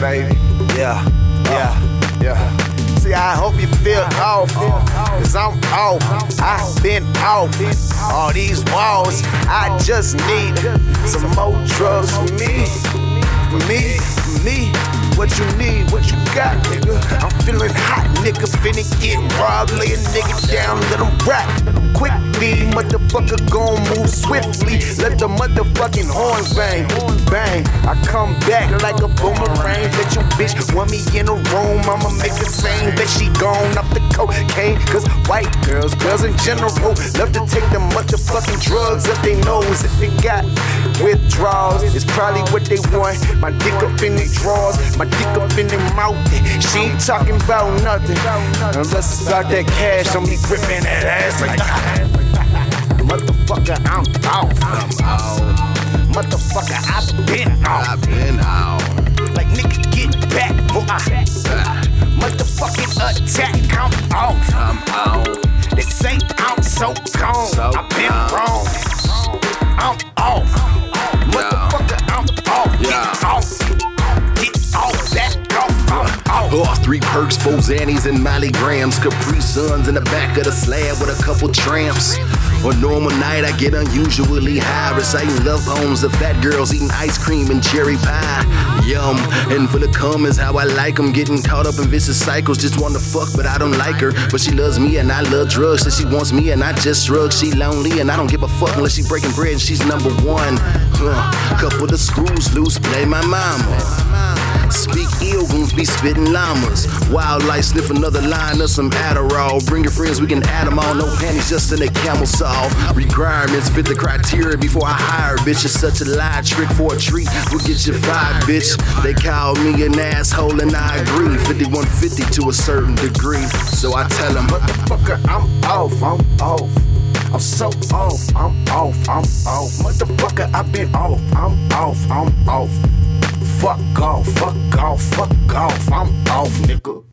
baby. Yeah, uh. yeah, yeah. See, I hope you feel uh. off, uh. cause I'm off. I've been off all these walls. I just need some more drugs for me, for me, for me. What you need, what you got, nigga? I'm feeling hot, nigga. Finna get robbed, lay a nigga down, let him rap. Quickly, motherfucker gon' move swiftly. Let the motherfucking horns bang, bang. I come back like a boomerang. Bet your bitch want me in a room, I'ma make a same. Bet she gone off the cocaine. Cause white girls, girls in general, love to take the motherfucking drugs up their nose. If they got withdrawals, it's probably what they want. My dick up in their drawers, my dick up in their mouth. She ain't talking about nothing. Unless it's about that cash, I'm be gripping that ass like Motherfucker, I'm off. I'm out. Three perks, four Xannies, and Molly Grams. Capri Suns in the back of the slab with a couple tramps. On normal night, I get unusually high, reciting love poems of fat girls eating ice cream and cherry pie. Yum, and full of cum is how I like 'em. Getting caught up in vicious cycles, just wanna fuck, but I don't like her. But she loves me and I love drugs, so she wants me and I just drugs. She lonely and I don't give a fuck unless she breaking bread and she's number one. Huh. Couple of screws loose, play my mama. Speak goons be spitting llamas. Wildlife sniff another line of some Adderall. Bring your friends, we can add them all. No panties, just in a camel saw. Requirements fit the criteria before I hire. Bitch, it's such a lie. Trick for a treat, we'll get you five, bitch. They call me an asshole, and I agree. 5150 to a certain degree. So I tell them, Motherfucker, I'm off. I'm off. I'm so off. I'm off. I'm off. Motherfucker, I've been off. I'm off. I'm off. Fuck off. Fuck off. Fuck off. I'm off, nigga.